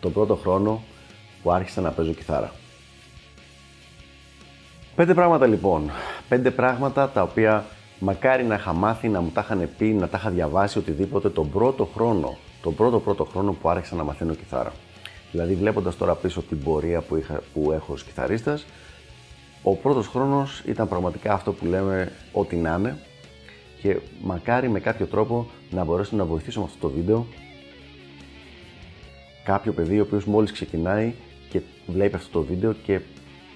τον πρώτο χρόνο που άρχισα να παίζω κιθάρα. Πέντε πράγματα λοιπόν. Πέντε πράγματα τα οποία μακάρι να είχα μάθει, να μου τα είχαν πει, να τα είχα διαβάσει οτιδήποτε τον πρώτο χρόνο, τον πρώτο πρώτο χρόνο που άρχισα να μαθαίνω κιθάρα. Δηλαδή βλέποντας τώρα πίσω την πορεία που, είχα, που έχω ως κιθαρίστας, ο πρώτος χρόνος ήταν πραγματικά αυτό που λέμε ό,τι να είναι και μακάρι με κάποιο τρόπο να μπορέσω να βοηθήσω με αυτό το βίντεο κάποιο παιδί ο οποίος μόλις ξεκινάει και βλέπει αυτό το βίντεο και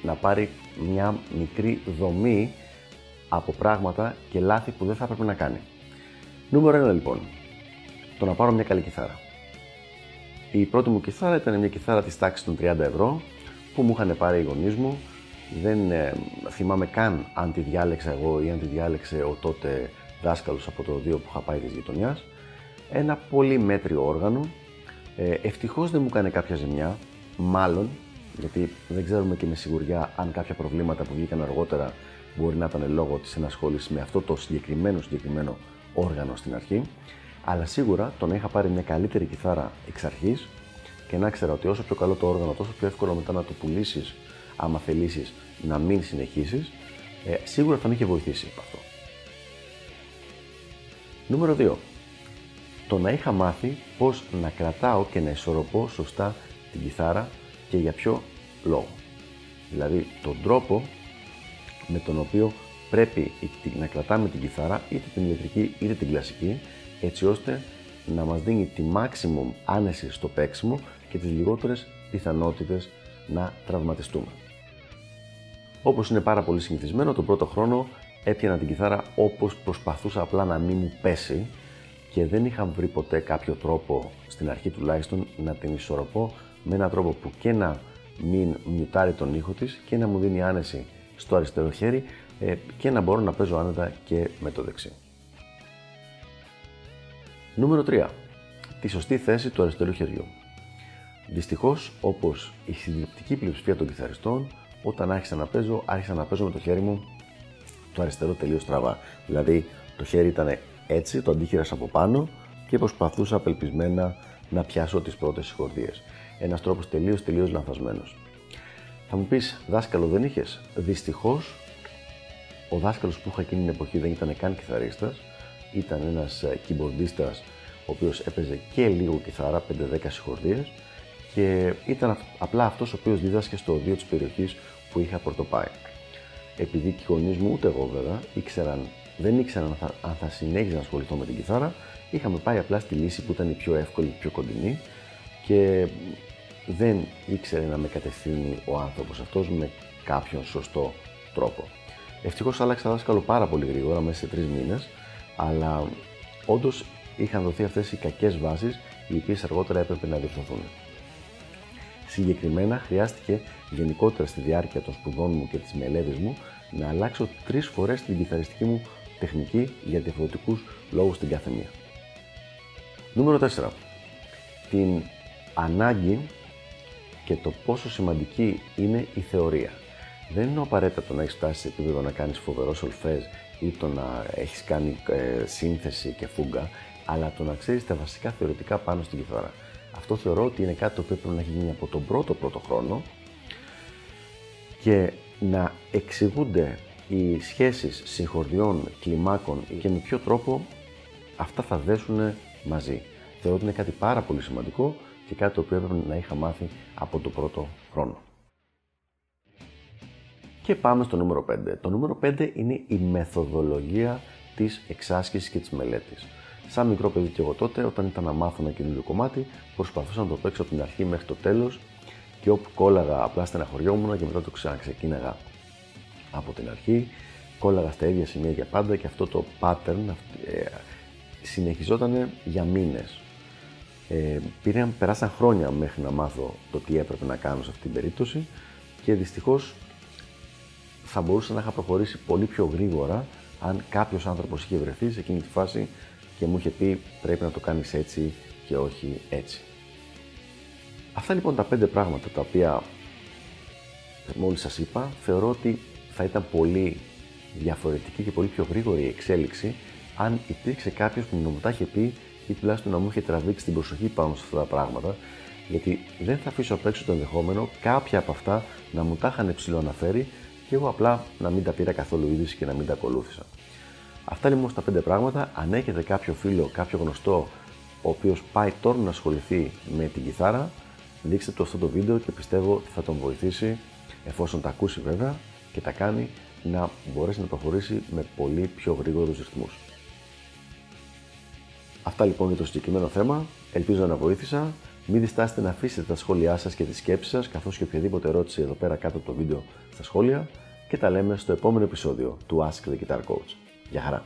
να πάρει μια μικρή δομή από πράγματα και λάθη που δεν θα έπρεπε να κάνει. Νούμερο 1 λοιπόν, το να πάρω μια καλή κιθάρα. Η πρώτη μου κιθάρα ήταν μια κιθάρα της τάξης των 30 ευρώ που μου είχαν πάρει οι γονείς μου. Δεν ε, θυμάμαι καν αν τη διάλεξα εγώ ή αν τη διάλεξε ο τότε δάσκαλος από το δύο που είχα πάει της γειτονιάς. Ένα πολύ μέτριο όργανο. Ε, ευτυχώς δεν μου έκανε κάποια ζημιά, μάλλον, γιατί δεν ξέρουμε και με σιγουριά αν κάποια προβλήματα που βγήκαν αργότερα μπορεί να ήταν λόγω της ενασχόλησης με αυτό το συγκεκριμένο συγκεκριμένο όργανο στην αρχή. Αλλά σίγουρα το να είχα πάρει μια καλύτερη κιθάρα εξ αρχής και να ξέρω ότι όσο πιο καλό το όργανο, τόσο πιο εύκολο μετά να το πουλήσεις, άμα θελήσεις να μην συνεχίσεις, ε, σίγουρα θα με είχε βοηθήσει αυτό. Νούμερο 2. Το να είχα μάθει πώς να κρατάω και να ισορροπώ σωστά την κιθάρα και για ποιο λόγο. Δηλαδή τον τρόπο με τον οποίο πρέπει να κρατάμε την κιθάρα είτε την ηλεκτρική είτε την κλασική έτσι ώστε να μας δίνει τη maximum άνεση στο παίξιμο και τις λιγότερες πιθανότητες να τραυματιστούμε. Όπως είναι πάρα πολύ συνηθισμένο, τον πρώτο χρόνο έπιανα την κιθάρα όπως προσπαθούσα απλά να μην μου πέσει και δεν είχα βρει ποτέ κάποιο τρόπο, στην αρχή τουλάχιστον, να την ισορροπώ με έναν τρόπο που και να μην μιουτάρει τον ήχο της και να μου δίνει άνεση στο αριστερό χέρι ε, και να μπορώ να παίζω άνετα και με το δεξί. Νούμερο 3. Τη σωστή θέση του αριστερού χεριού. Δυστυχώς, όπως η συντριπτική πλειοψηφία των κιθαριστών, όταν άρχισα να παίζω, άρχισα να παίζω με το χέρι μου το αριστερό τελείως στραβά. Δηλαδή, το χέρι ήταν έτσι, το αντίχειρα από πάνω και προσπαθούσα απελπισμένα να πιάσω τις πρώτες συγχορδίες. Ένας τρόπος τελείως τελείως λανθασμένος. Θα μου πεις, δάσκαλο δεν είχες; Δυστυχώς, ο δάσκαλος που είχα εκείνη την εποχή δεν ήταν καν κιθαρίστας, ήταν ένας ε, keyboardistas ο οποίος έπαιζε και λίγο κιθάρα, 5-10 συγχορδίες και ήταν απλά αυτός ο οποίος δίδασκε στο οδείο της περιοχής που είχα πρωτοπάει. Επειδή και οι γονείς μου, ούτε εγώ βέβαια, ήξεραν, δεν ήξεραν αν θα, αν θα συνέχιζα να ασχοληθώ με την κιθάρα, είχαμε πάει απλά στη λύση που ήταν η πιο εύκολη, η πιο κοντινή και δεν ήξερε να με κατευθύνει ο άνθρωπος αυτός με κάποιον σωστό τρόπο. Ευτυχώς άλλαξα δάσκαλο πάρα πολύ γρήγορα, μέσα σε τρεις μήνες, αλλά όντως είχαν δοθεί αυτές οι κακές βάσεις, οι οποίες αργότερα έπρεπε να διορθωθούν. Συγκεκριμένα, χρειάστηκε γενικότερα στη διάρκεια των σπουδών μου και τη μελέτη μου να αλλάξω τρεις φορές την κιθαριστική μου τεχνική για διαφορετικούς λόγους στην κάθε μία. Νούμερο 4. Την ανάγκη και το πόσο σημαντική είναι η θεωρία. Δεν είναι απαραίτητο το να έχεις φτάσει σε επίπεδο να κάνεις φοβερός σολφέζ ή το να έχεις κάνει ε, σύνθεση και φούγκα, αλλά το να ξέρεις τα βασικά θεωρητικά πάνω στην κιθάρα. Αυτό θεωρώ ότι είναι κάτι το οποίο πρέπει να έχει γίνει από τον πρώτο πρώτο χρόνο και να εξηγούνται οι σχέσεις συγχωριών, κλιμάκων και με ποιο τρόπο αυτά θα δέσουν μαζί. Θεωρώ ότι είναι κάτι πάρα πολύ σημαντικό και κάτι το οποίο έπρεπε να είχα μάθει από τον πρώτο χρόνο. Και πάμε στο νούμερο 5. Το νούμερο 5 είναι η μεθοδολογία της εξάσκησης και της μελέτης. Σαν μικρό παιδί και εγώ τότε, όταν ήταν να μάθω ένα καινούριο κομμάτι, προσπαθούσα να το παίξω από την αρχή μέχρι το τέλος και όπου κόλλαγα απλά στεναχωριόμουν και μετά το ξαναξεκίναγα από την αρχή. Κόλλαγα στα ίδια σημεία για πάντα και αυτό το pattern ε, συνεχιζόταν για μήνες. Ε, πήραν, περάσαν χρόνια μέχρι να μάθω το τι έπρεπε να κάνω σε αυτή την περίπτωση και δυστυχώς θα μπορούσα να είχα προχωρήσει πολύ πιο γρήγορα αν κάποιος άνθρωπος είχε βρεθεί σε εκείνη τη φάση και μου είχε πει πρέπει να το κάνεις έτσι και όχι έτσι. Αυτά λοιπόν τα πέντε πράγματα τα οποία μόλις σας είπα, θεωρώ ότι θα ήταν πολύ διαφορετική και πολύ πιο γρήγορη η εξέλιξη αν υπήρξε κάποιος που μου τα είχε πει ή τουλάχιστον να μου είχε τραβήξει την προσοχή πάνω σε αυτά τα πράγματα, γιατί δεν θα αφήσω απ' έξω το ενδεχόμενο κάποια από αυτά να μου τα είχαν ψηλό αναφέρει και εγώ απλά να μην τα πήρα καθόλου είδηση και να μην τα ακολούθησα. Αυτά λοιπόν στα πέντε πράγματα. Αν έχετε κάποιο φίλο, κάποιο γνωστό, ο οποίος πάει τώρα να ασχοληθεί με την κιθάρα, δείξτε του αυτό το βίντεο και πιστεύω ότι θα τον βοηθήσει, εφόσον τα ακούσει βέβαια και τα κάνει, να μπορέσει να προχωρήσει με πολύ πιο γρήγορους ρυθμούς. Αυτά λοιπόν για το συγκεκριμένο θέμα. Ελπίζω να βοήθησα. Μην διστάσετε να αφήσετε τα σχόλιά σας και τις σκέψεις σας, καθώς και οποιαδήποτε ερώτηση εδώ πέρα κάτω από το βίντεο στα σχόλια και τα λέμε στο επόμενο επεισόδιο του Ask the Guitar Coach. Γεια χαρά!